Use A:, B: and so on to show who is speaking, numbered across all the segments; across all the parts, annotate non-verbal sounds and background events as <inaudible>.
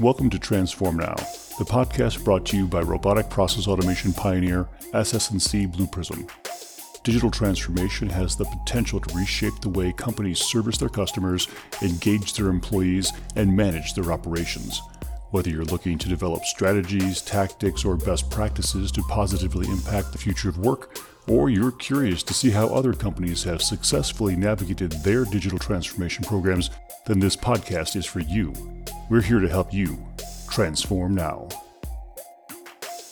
A: Welcome to Transform Now, the podcast brought to you by robotic process automation pioneer SS&C Blue Prism. Digital transformation has the potential to reshape the way companies service their customers, engage their employees, and manage their operations. Whether you're looking to develop strategies, tactics, or best practices to positively impact the future of work, or you're curious to see how other companies have successfully navigated their digital transformation programs, then this podcast is for you. We're here to help you transform now.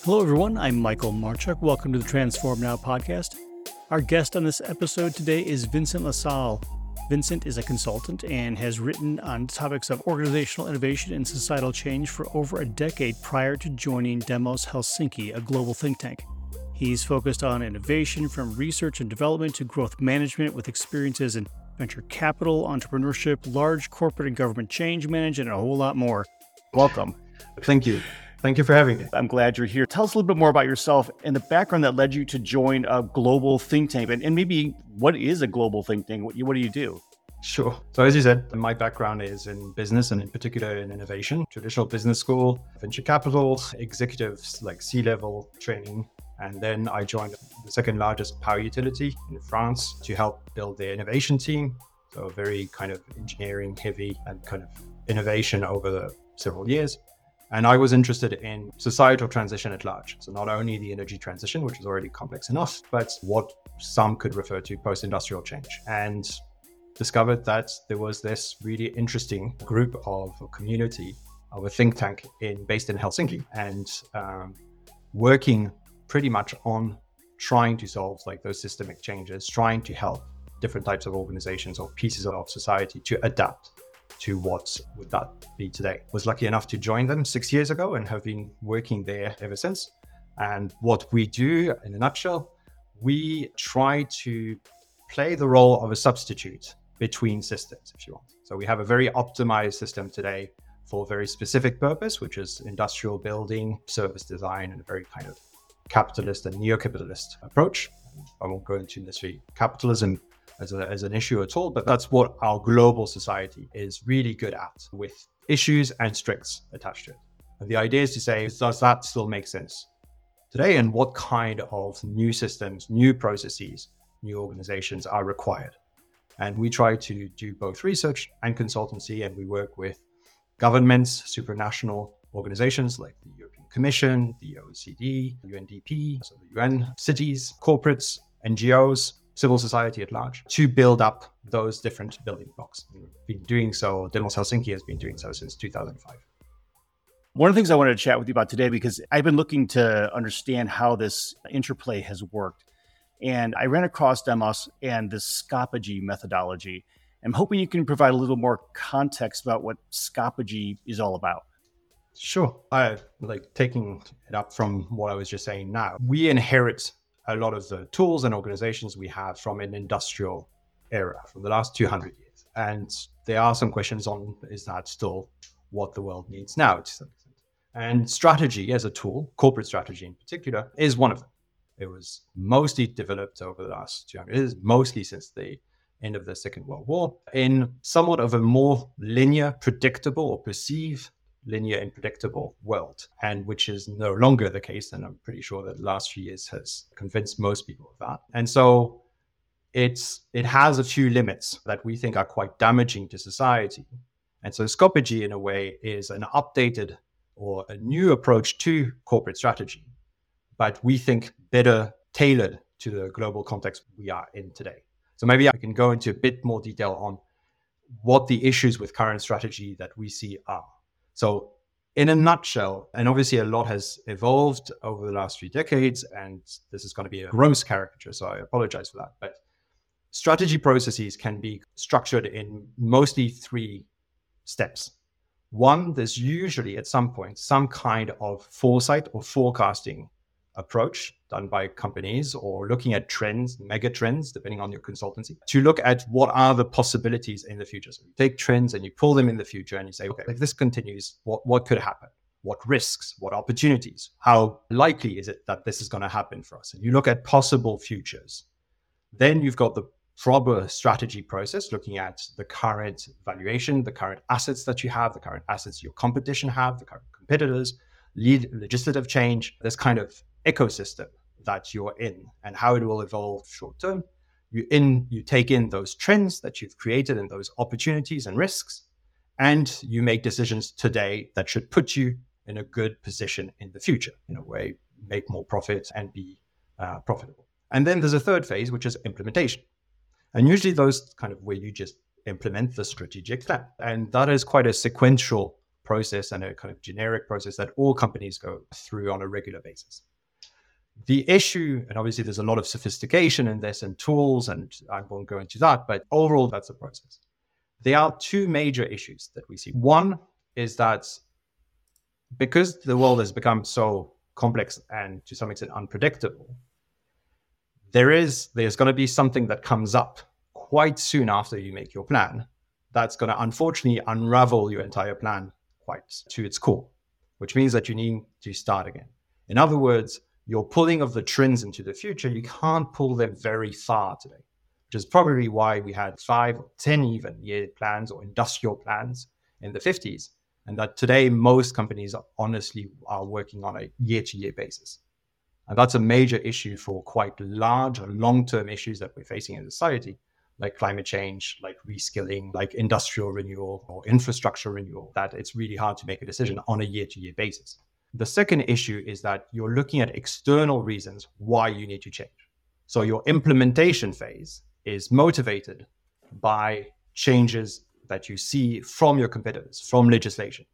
B: Hello, everyone. I'm Michael Marchuk. Welcome to the Transform Now podcast. Our guest on this episode today is Vincent LaSalle. Vincent is a consultant and has written on topics of organizational innovation and societal change for over a decade prior to joining Demos Helsinki, a global think tank. He's focused on innovation from research and development to growth management with experiences in venture capital, entrepreneurship, large corporate and government change management, and a whole lot more. Welcome.
C: Thank you. Thank you for having me.
B: I'm glad you're here. Tell us a little bit more about yourself and the background that led you to join a global think tank, and, and maybe what is a global think tank? What, what do you do?
C: Sure. So, as you said, my background is in business and in particular in innovation, traditional business school, venture capital, executives like C level training. And then I joined the second largest power utility in France to help build their innovation team. So, very kind of engineering heavy and kind of innovation over several years. And I was interested in societal transition at large. So, not only the energy transition, which is already complex enough, but what some could refer to post industrial change. And discovered that there was this really interesting group of community of a think tank in based in Helsinki and um, working pretty much on trying to solve like those systemic changes, trying to help different types of organizations or pieces of society to adapt to what would that be today. Was lucky enough to join them six years ago and have been working there ever since. And what we do in a nutshell, we try to play the role of a substitute between systems, if you want. So we have a very optimized system today for a very specific purpose, which is industrial building, service design, and a very kind of capitalist and neo-capitalist approach. I won't go into necessarily capitalism as, a, as an issue at all, but that's what our global society is really good at with issues and strengths attached to it. And the idea is to say, does that still make sense today? And what kind of new systems, new processes, new organizations are required? And we try to do both research and consultancy, and we work with governments, supranational organizations like the European Commission, the OECD, UNDP, so the UN, cities, corporates, NGOs, civil society at large to build up those different building blocks. We've been doing so, Demos Helsinki has been doing so since 2005.
B: One of the things I wanted to chat with you about today, because I've been looking to understand how this interplay has worked. And I ran across Demos and the Scopegy methodology. I'm hoping you can provide a little more context about what Scopegy is all about.
C: Sure. I like taking it up from what I was just saying now. We inherit a lot of the tools and organizations we have from an industrial era from the last 200 years. And there are some questions on is that still what the world needs now? And strategy as a tool, corporate strategy in particular, is one of them. It was mostly developed over the last 200 years, mostly since the end of the Second World War, in somewhat of a more linear, predictable, or perceived linear and predictable world, and which is no longer the case. And I'm pretty sure that the last few years has convinced most people of that. And so it's it has a few limits that we think are quite damaging to society. And so Scopegy, in a way, is an updated or a new approach to corporate strategy, but we think better tailored to the global context we are in today. So maybe I can go into a bit more detail on what the issues with current strategy that we see are. So, in a nutshell, and obviously a lot has evolved over the last few decades, and this is going to be a gross caricature, so I apologize for that. But strategy processes can be structured in mostly three steps. One, there's usually at some point some kind of foresight or forecasting approach done by companies or looking at trends, mega trends, depending on your consultancy, to look at what are the possibilities in the future. So you take trends and you pull them in the future and you say, okay, if this continues, what, what could happen? What risks? What opportunities? How likely is it that this is going to happen for us? And you look at possible futures. Then you've got the proper strategy process, looking at the current valuation, the current assets that you have, the current assets your competition have, the current competitors, lead legislative change, this kind of ecosystem that you're in and how it will evolve short term. You in you take in those trends that you've created and those opportunities and risks, and you make decisions today that should put you in a good position in the future, in a way, make more profit and be uh, profitable. And then there's a third phase, which is implementation. And usually those kind of where you just implement the strategic plan. And that is quite a sequential process and a kind of generic process that all companies go through on a regular basis. The issue, and obviously there's a lot of sophistication in this and tools, and I won't go into that, but overall, that's the process. There are two major issues that we see. One is that because the world has become so complex and to some extent unpredictable, there is there's going to be something that comes up quite soon after you make your plan that's going to unfortunately unravel your entire plan quite to its core which means that you need to start again in other words your pulling of the trends into the future you can't pull them very far today which is probably why we had five or ten even year plans or industrial plans in the 50s and that today most companies honestly are working on a year to year basis and that's a major issue for quite large long term issues that we're facing in society, like climate change, like reskilling, like industrial renewal or infrastructure renewal, that it's really hard to make a decision on a year to year basis. The second issue is that you're looking at external reasons why you need to change. So your implementation phase is motivated by changes that you see from your competitors, from legislation,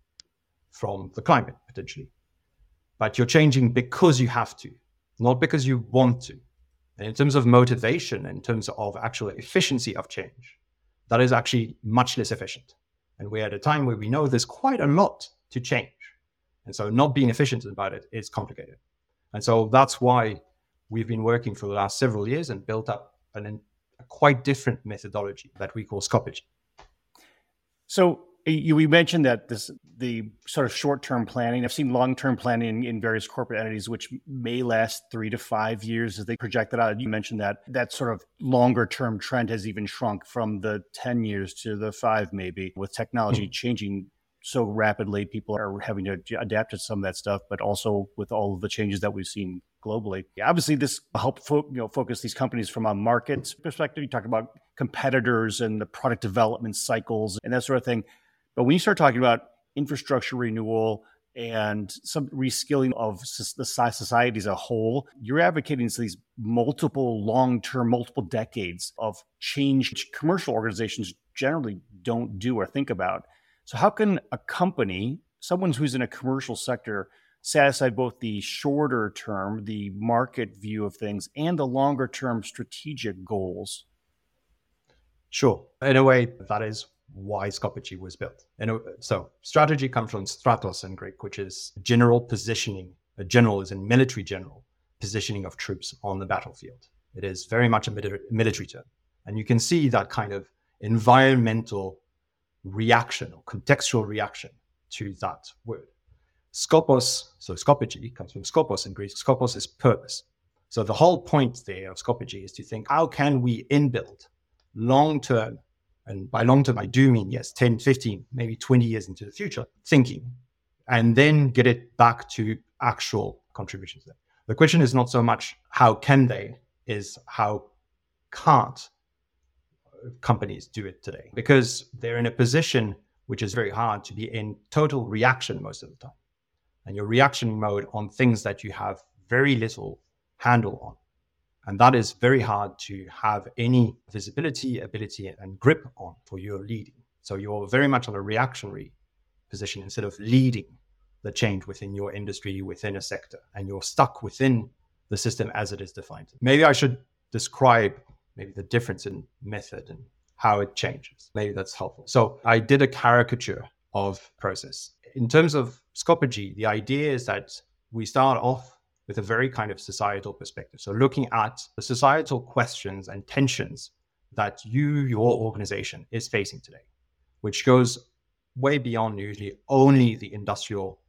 C: from the climate potentially. But you're changing because you have to not because you want to. And in terms of motivation, in terms of actual efficiency of change, that is actually much less efficient. And we're at a time where we know there's quite a lot to change. And so not being efficient about it is complicated. And so that's why we've been working for the last several years and built up an, a quite different methodology that we call Scopegy.
B: So you, we mentioned that this the sort of short term planning. I've seen long term planning in, in, various corporate entities, which may last three to five years as they project it out. You mentioned that that sort of longer term trend has even shrunk from the ten years to the five, maybe with technology mm-hmm. changing so rapidly. People are having to adapt to some of that stuff, but also with all of the changes that we've seen globally. Obviously, this help fo- you know focus these companies from a market perspective. You talked about competitors and the product development cycles and that sort of thing. But when you start talking about infrastructure renewal and some reskilling of the society as a whole, you're advocating these multiple long term, multiple decades of change which commercial organizations generally don't do or think about. So, how can a company, someone who's in a commercial sector, satisfy both the shorter term, the market view of things, and the longer term strategic goals?
C: Sure. In a way, that is why Scopegy was built. So strategy comes from stratos in Greek, which is general positioning. A general is a military general positioning of troops on the battlefield. It is very much a military term. And you can see that kind of environmental reaction or contextual reaction to that word. Skopos, so scopegy comes from skopos in Greek. Skopos is purpose. So the whole point there of scopegy is to think how can we inbuild long-term and by long term, I do mean, yes, 10, 15, maybe 20 years into the future, thinking, and then get it back to actual contributions. There. The question is not so much how can they, is how can't companies do it today because they're in a position which is very hard to be in total reaction most of the time. And your reaction mode on things that you have very little handle on and that is very hard to have any visibility, ability, and grip on for your leading. So you're very much on a reactionary position instead of leading the change within your industry, within a sector, and you're stuck within the system as it is defined. Maybe I should describe maybe the difference in method and how it changes. Maybe that's helpful. So I did a caricature of process. In terms of Scopegy, the idea is that we start off with a very kind of societal perspective. So looking at the societal questions and tensions that you, your organization is facing today, which goes way beyond usually only the industrial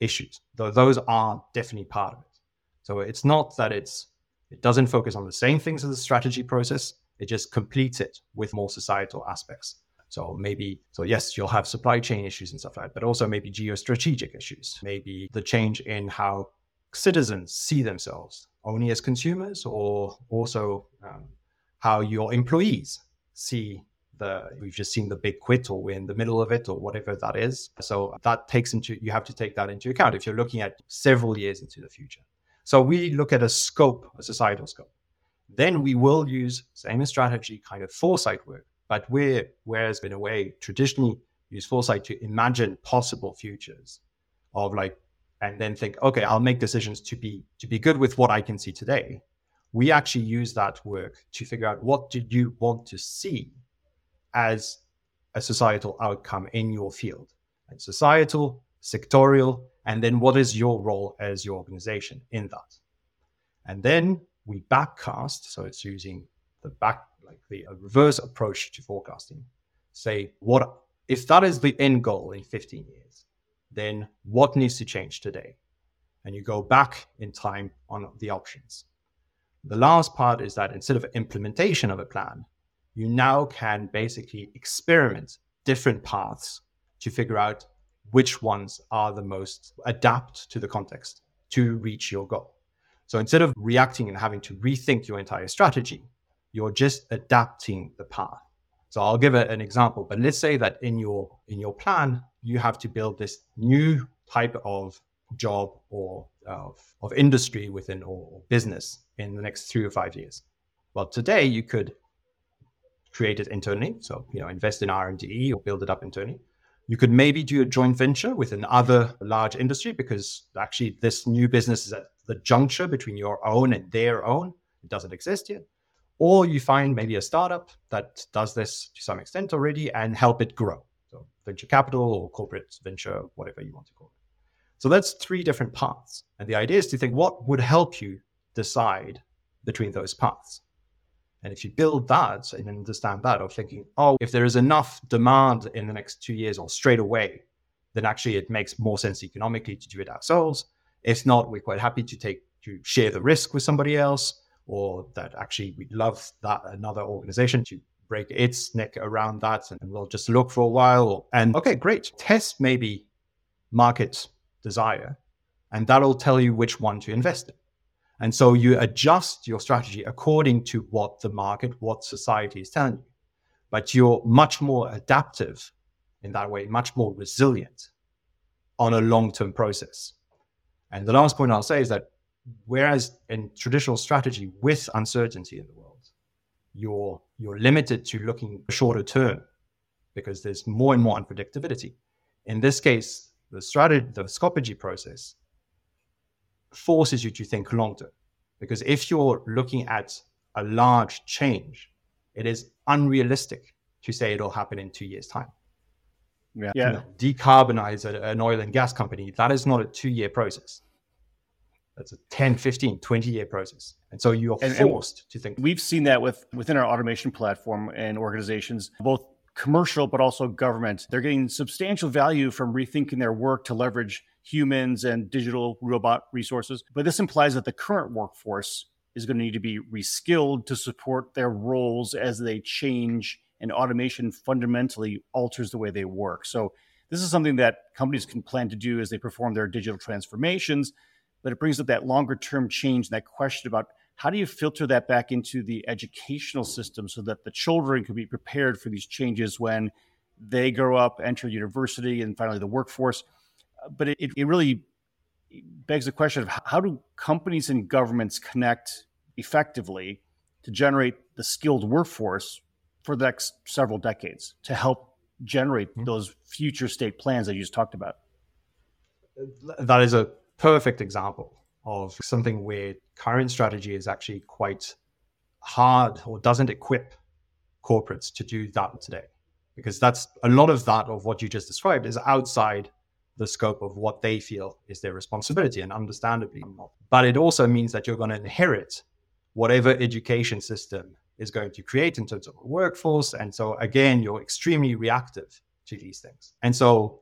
C: issues, though those are definitely part of it. So it's not that it's it doesn't focus on the same things as the strategy process, It just completes it with more societal aspects. So maybe, so yes, you'll have supply chain issues and stuff like that, but also maybe geostrategic issues, maybe the change in how citizens see themselves only as consumers or also um, how your employees see the we've just seen the big quit or we're in the middle of it or whatever that is. So that takes into you have to take that into account if you're looking at several years into the future so we look at a scope a societal scope. Then we will use same strategy kind of foresight work but we're whereas in a way traditionally use foresight to imagine possible futures of like and then think okay i'll make decisions to be to be good with what i can see today. We actually use that work to figure out what did you want to see as a societal outcome in your field. And societal sectorial and then what is your role as your organization in that? And then we backcast so it's using the back like the uh, reverse approach to forecasting. Say what if that is the end goal in 15 years then what needs to change today? And you go back in time on the options. The last part is that instead of implementation of a plan you now can basically experiment different paths to figure out which ones are the most adapt to the context to reach your goal. So instead of reacting and having to rethink your entire strategy, you're just adapting the path. So I'll give an example, but let's say that in your in your plan you have to build this new type of job or of, of industry within or business in the next three or five years. Well, today you could create it internally. So, you know, invest in R&D or build it up internally. You could maybe do a joint venture with another large industry because actually this new business is at the juncture between your own and their own. It doesn't exist yet. Or you find maybe a startup that does this to some extent already and help it grow. So venture capital or corporate venture, whatever you want to call it. So that's three different paths. And the idea is to think what would help you decide between those paths. And if you build that and understand that, of thinking, oh, if there is enough demand in the next two years or straight away, then actually it makes more sense economically to do it ourselves. If not, we're quite happy to take to share the risk with somebody else, or that actually we'd love that another organization to break its neck around that and we'll just look for a while. And okay, great. Test maybe market desire, and that'll tell you which one to invest in. And so you adjust your strategy according to what the market, what society is telling you. But you're much more adaptive in that way, much more resilient on a long term process. And the last point I'll say is that whereas in traditional strategy with uncertainty in the world, you're, you're limited to looking shorter term because there's more and more unpredictability. In this case, the strategy, the Scopegy process forces you to think long term. Because if you're looking at a large change, it is unrealistic to say it'll happen in two years' time.
B: Yeah. yeah. You know,
C: decarbonize an oil and gas company, that is not a two year process. That's a 10, 15, 20 year process. And so you're and, forced and to think.
B: We've seen that with within our automation platform and organizations, both commercial but also government. They're getting substantial value from rethinking their work to leverage humans and digital robot resources. But this implies that the current workforce is going to need to be reskilled to support their roles as they change and automation fundamentally alters the way they work. So this is something that companies can plan to do as they perform their digital transformations, but it brings up that longer term change, and that question about how do you filter that back into the educational system so that the children can be prepared for these changes when they grow up, enter university, and finally the workforce? But it, it really begs the question of how do companies and governments connect effectively to generate the skilled workforce for the next several decades to help generate mm-hmm. those future state plans that you just talked about?
C: That is a perfect example of something where current strategy is actually quite hard or doesn't equip corporates to do that today. Because that's a lot of that of what you just described is outside the scope of what they feel is their responsibility, and understandably not. But it also means that you're going to inherit whatever education system is going to create in terms of a workforce. And so, again, you're extremely reactive to these things. And so,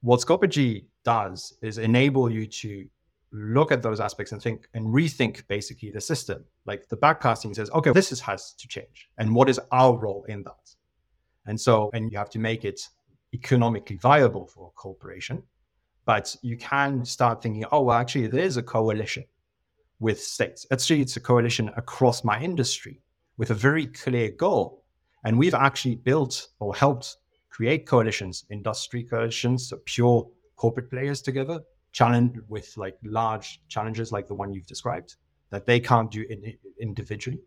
C: what Scopegy does is enable you to look at those aspects and think and rethink basically the system. Like the backcasting says, okay, this is, has to change. And what is our role in that? And so, and you have to make it economically viable for a corporation. But you can start thinking, oh, well, actually, there is a coalition with states. Actually, it's a coalition across my industry with a very clear goal. And we've actually built or helped create coalitions, industry coalitions, so pure corporate players together, challenge with like large challenges like the one you've described that they can't do in, individually.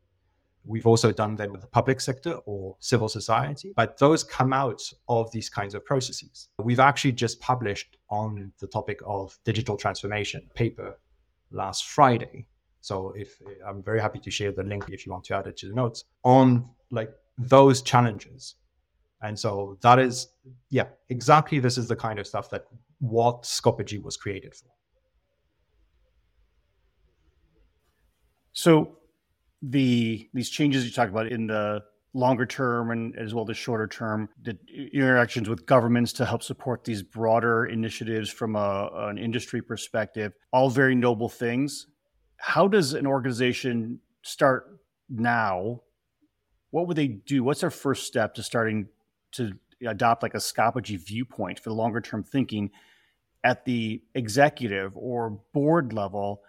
C: We've also done them with the public sector or civil society, but those come out of these kinds of processes. We've actually just published on the topic of digital transformation paper last Friday. So if I'm very happy to share the link if you want to add it to the notes on like those challenges. And so that is, yeah, exactly this is the kind of stuff that what Scopegy was created for.
B: So the these changes you talked about in the longer term and as well the shorter term, the interactions with governments to help support these broader initiatives from a, an industry perspective, all very noble things. How does an organization start now? What would they do? What's their first step to starting to adopt like a Scopegy viewpoint for the longer term thinking at the executive or board level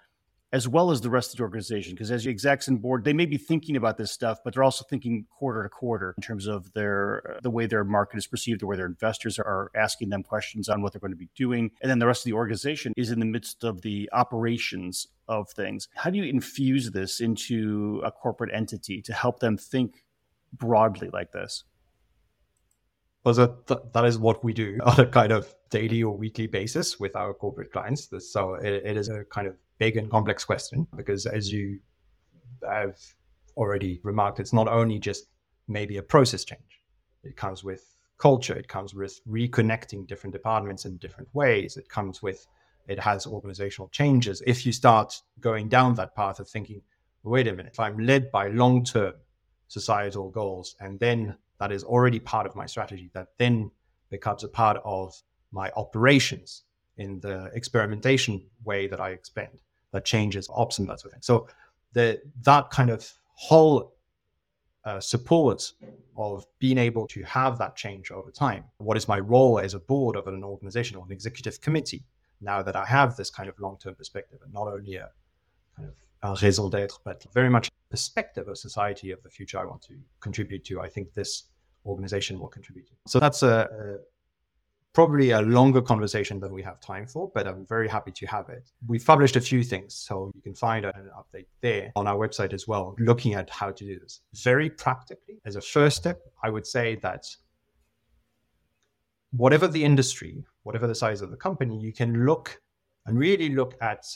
B: as well as the rest of the organization. Because as execs and board, they may be thinking about this stuff, but they're also thinking quarter to quarter in terms of their the way their market is perceived, the way their investors are asking them questions on what they're going to be doing, and then the rest of the organization is in the midst of the operations of things. How do you infuse this into a corporate entity to help them think broadly like this?
C: Well, that, that is what we do on a kind of daily or weekly basis with our corporate clients. So it, it is a kind of big and complex question because, as you have already remarked, it's not only just maybe a process change. It comes with culture. It comes with reconnecting different departments in different ways. It comes with it has organizational changes. If you start going down that path of thinking, wait a minute, if I'm led by long term societal goals, and then that is already part of my strategy, that then becomes a part of my operations in the experimentation way that I expend that changes ops and that sort of thing. So the that kind of whole uh, support of being able to have that change over time. What is my role as a board of an organization or an executive committee now that I have this kind of long-term perspective and not only a kind of a raison d'être, but very much perspective of society of the future I want to contribute to. I think this organization will contribute to. So that's a, probably a longer conversation than we have time for, but I'm very happy to have it. We've published a few things, so you can find an update there on our website as well, looking at how to do this. Very practically, as a first step, I would say that whatever the industry, whatever the size of the company, you can look and really look at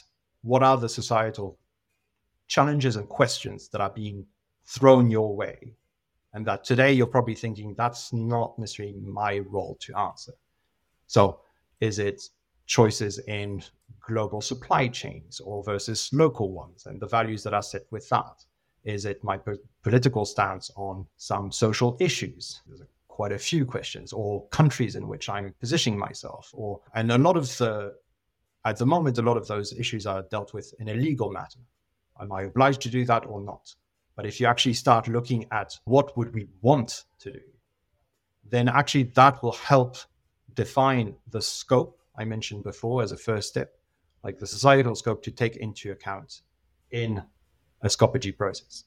C: what are the societal challenges and questions that are being thrown your way. And that today you're probably thinking that's not necessarily my role to answer so is it choices in global supply chains or versus local ones and the values that are set with that? Is it my po- political stance on some social issues? There's quite a few questions, or countries in which I'm positioning myself, or and a lot of the at the moment, a lot of those issues are dealt with in a legal matter. Am I obliged to do that or not? But if you actually start looking at what would we want to do, then actually that will help define the scope I mentioned before as a first step, like the societal scope to take into account in a Scopegy process.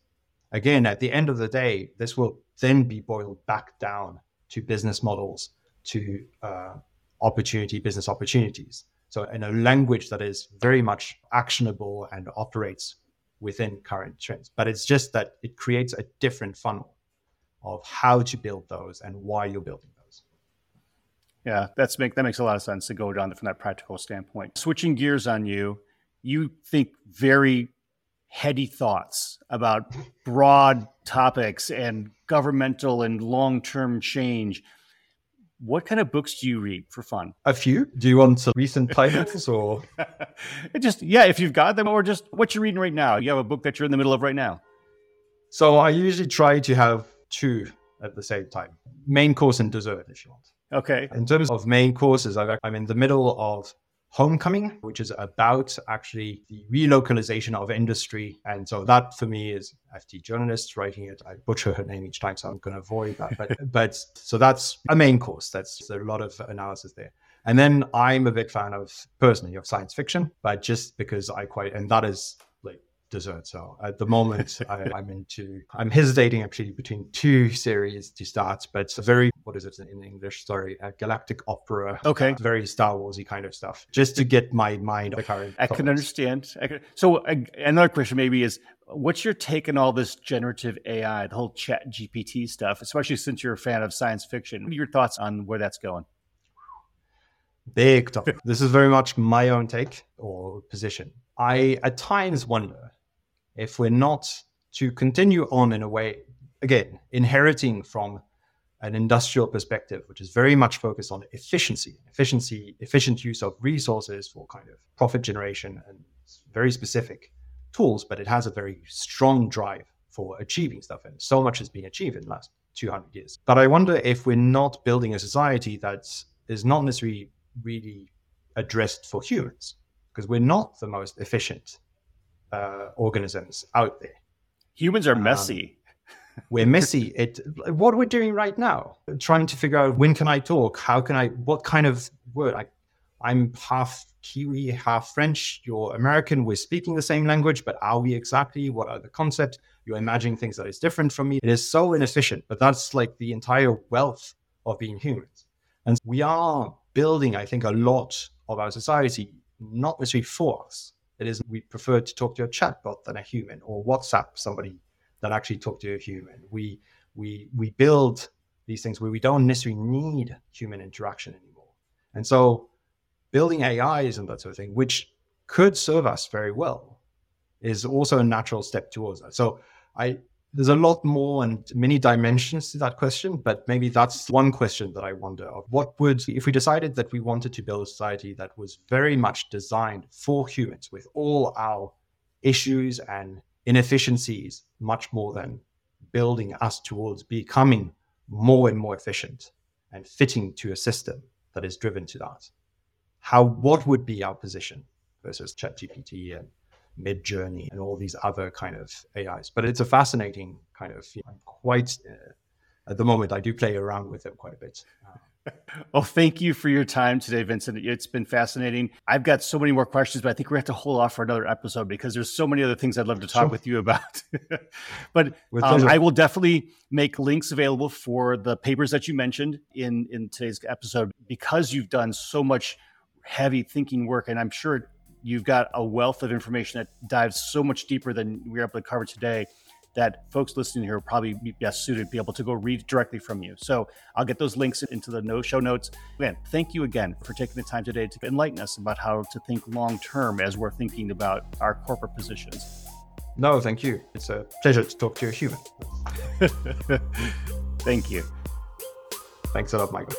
C: Again, at the end of the day, this will then be boiled back down to business models, to uh, opportunity, business opportunities. So, in a language that is very much actionable and operates within current trends. But it's just that it creates a different funnel of how to build those and why you're building them.
B: Yeah, that's make that makes a lot of sense to go down from that practical standpoint. Switching gears on you, you think very heady thoughts about broad topics and governmental and long-term change. What kind of books do you read for fun?
C: A few. Do you want some recent titles or <laughs>
B: just yeah, if you've got them, or just what you're reading right now? You have a book that you're in the middle of right now.
C: So I usually try to have two at the same time, main course and dessert, if you want.
B: Okay.
C: In terms of main courses, I'm in the middle of Homecoming, which is about actually the relocalization of industry. And so that for me is FT journalist writing it. I butcher her name each time, so I'm going to avoid that. But, <laughs> but so that's a main course. That's a lot of analysis there. And then I'm a big fan of personally of science fiction, but just because I quite, and that is dessert. So at the moment, <laughs> I, am into, I'm hesitating actually between two series to start, but it's a very, what is it in English? Sorry, a galactic opera.
B: Okay.
C: Very Star Warsy kind of stuff, just to get my mind the current.
B: I can understand. I can, so uh, another question maybe is, what's your take on all this generative AI, the whole ChatGPT stuff, especially since you're a fan of science fiction? What are your thoughts on where that's going?
C: Big topic. this is very much my own take or position. I at times wonder if we're not to continue on in a way, again, inheriting from an industrial perspective, which is very much focused on efficiency, efficiency, efficient use of resources for kind of profit generation and very specific tools, but it has a very strong drive for achieving stuff. And so much has been achieved in the last 200 years. But I wonder if we're not building a society that is not necessarily really addressed for humans, because we're not the most efficient uh, organisms out there.
B: Humans are um, messy.
C: Um, <laughs> we're messy. It what we're doing right now, trying to figure out when can I talk, how can I, what kind of word. I, I'm half Kiwi, half French. You're American. We're speaking the same language, but are we exactly? What are the concepts? You're imagining things that is different from me. It is so inefficient, but that's like the entire wealth of being humans. And we are building, I think, a lot of our society not necessarily for us, it is we prefer to talk to a chatbot than a human, or WhatsApp somebody that actually talk to a human. We we we build these things where we don't necessarily need human interaction anymore. And so building AIs and that sort of thing, which could serve us very well, is also a natural step towards that. So I there's a lot more and many dimensions to that question, but maybe that's one question that I wonder of. What would, if we decided that we wanted to build a society that was very much designed for humans with all our issues and inefficiencies, much more than building us towards becoming more and more efficient and fitting to a system that is driven to that? How, what would be our position versus ChatGPT and Midjourney and all these other kind of AIs. But it's a fascinating kind of. You know, I'm quite uh, at the moment. I do play around with it quite a bit. <laughs>
B: well, thank you for your time today, Vincent. It's been fascinating. I've got so many more questions, but I think we have to hold off for another episode because there's so many other things I'd love to talk sure. with you about. <laughs> but um, I will definitely make links available for the papers that you mentioned in in today's episode because you've done so much heavy thinking work, and I'm sure you've got a wealth of information that dives so much deeper than we are able to cover today that folks listening here will probably be best suited to be able to go read directly from you. So I'll get those links into the no show notes. Again, thank you again for taking the time today to enlighten us about how to think long term as we're thinking about our corporate positions.
C: No, thank you. It's a pleasure to talk to a human. <laughs>
B: thank you.
C: Thanks a lot, Michael.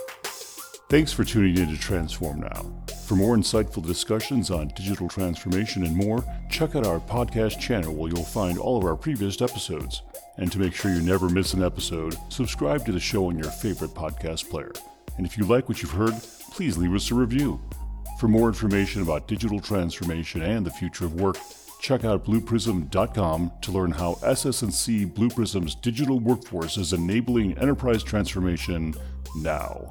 A: Thanks for tuning in to Transform Now. For more insightful discussions on digital transformation and more, check out our podcast channel where you'll find all of our previous episodes. And to make sure you never miss an episode, subscribe to the show on your favorite podcast player. And if you like what you've heard, please leave us a review. For more information about digital transformation and the future of work, check out blueprism.com to learn how SS&C Blue Prism's digital workforce is enabling enterprise transformation now.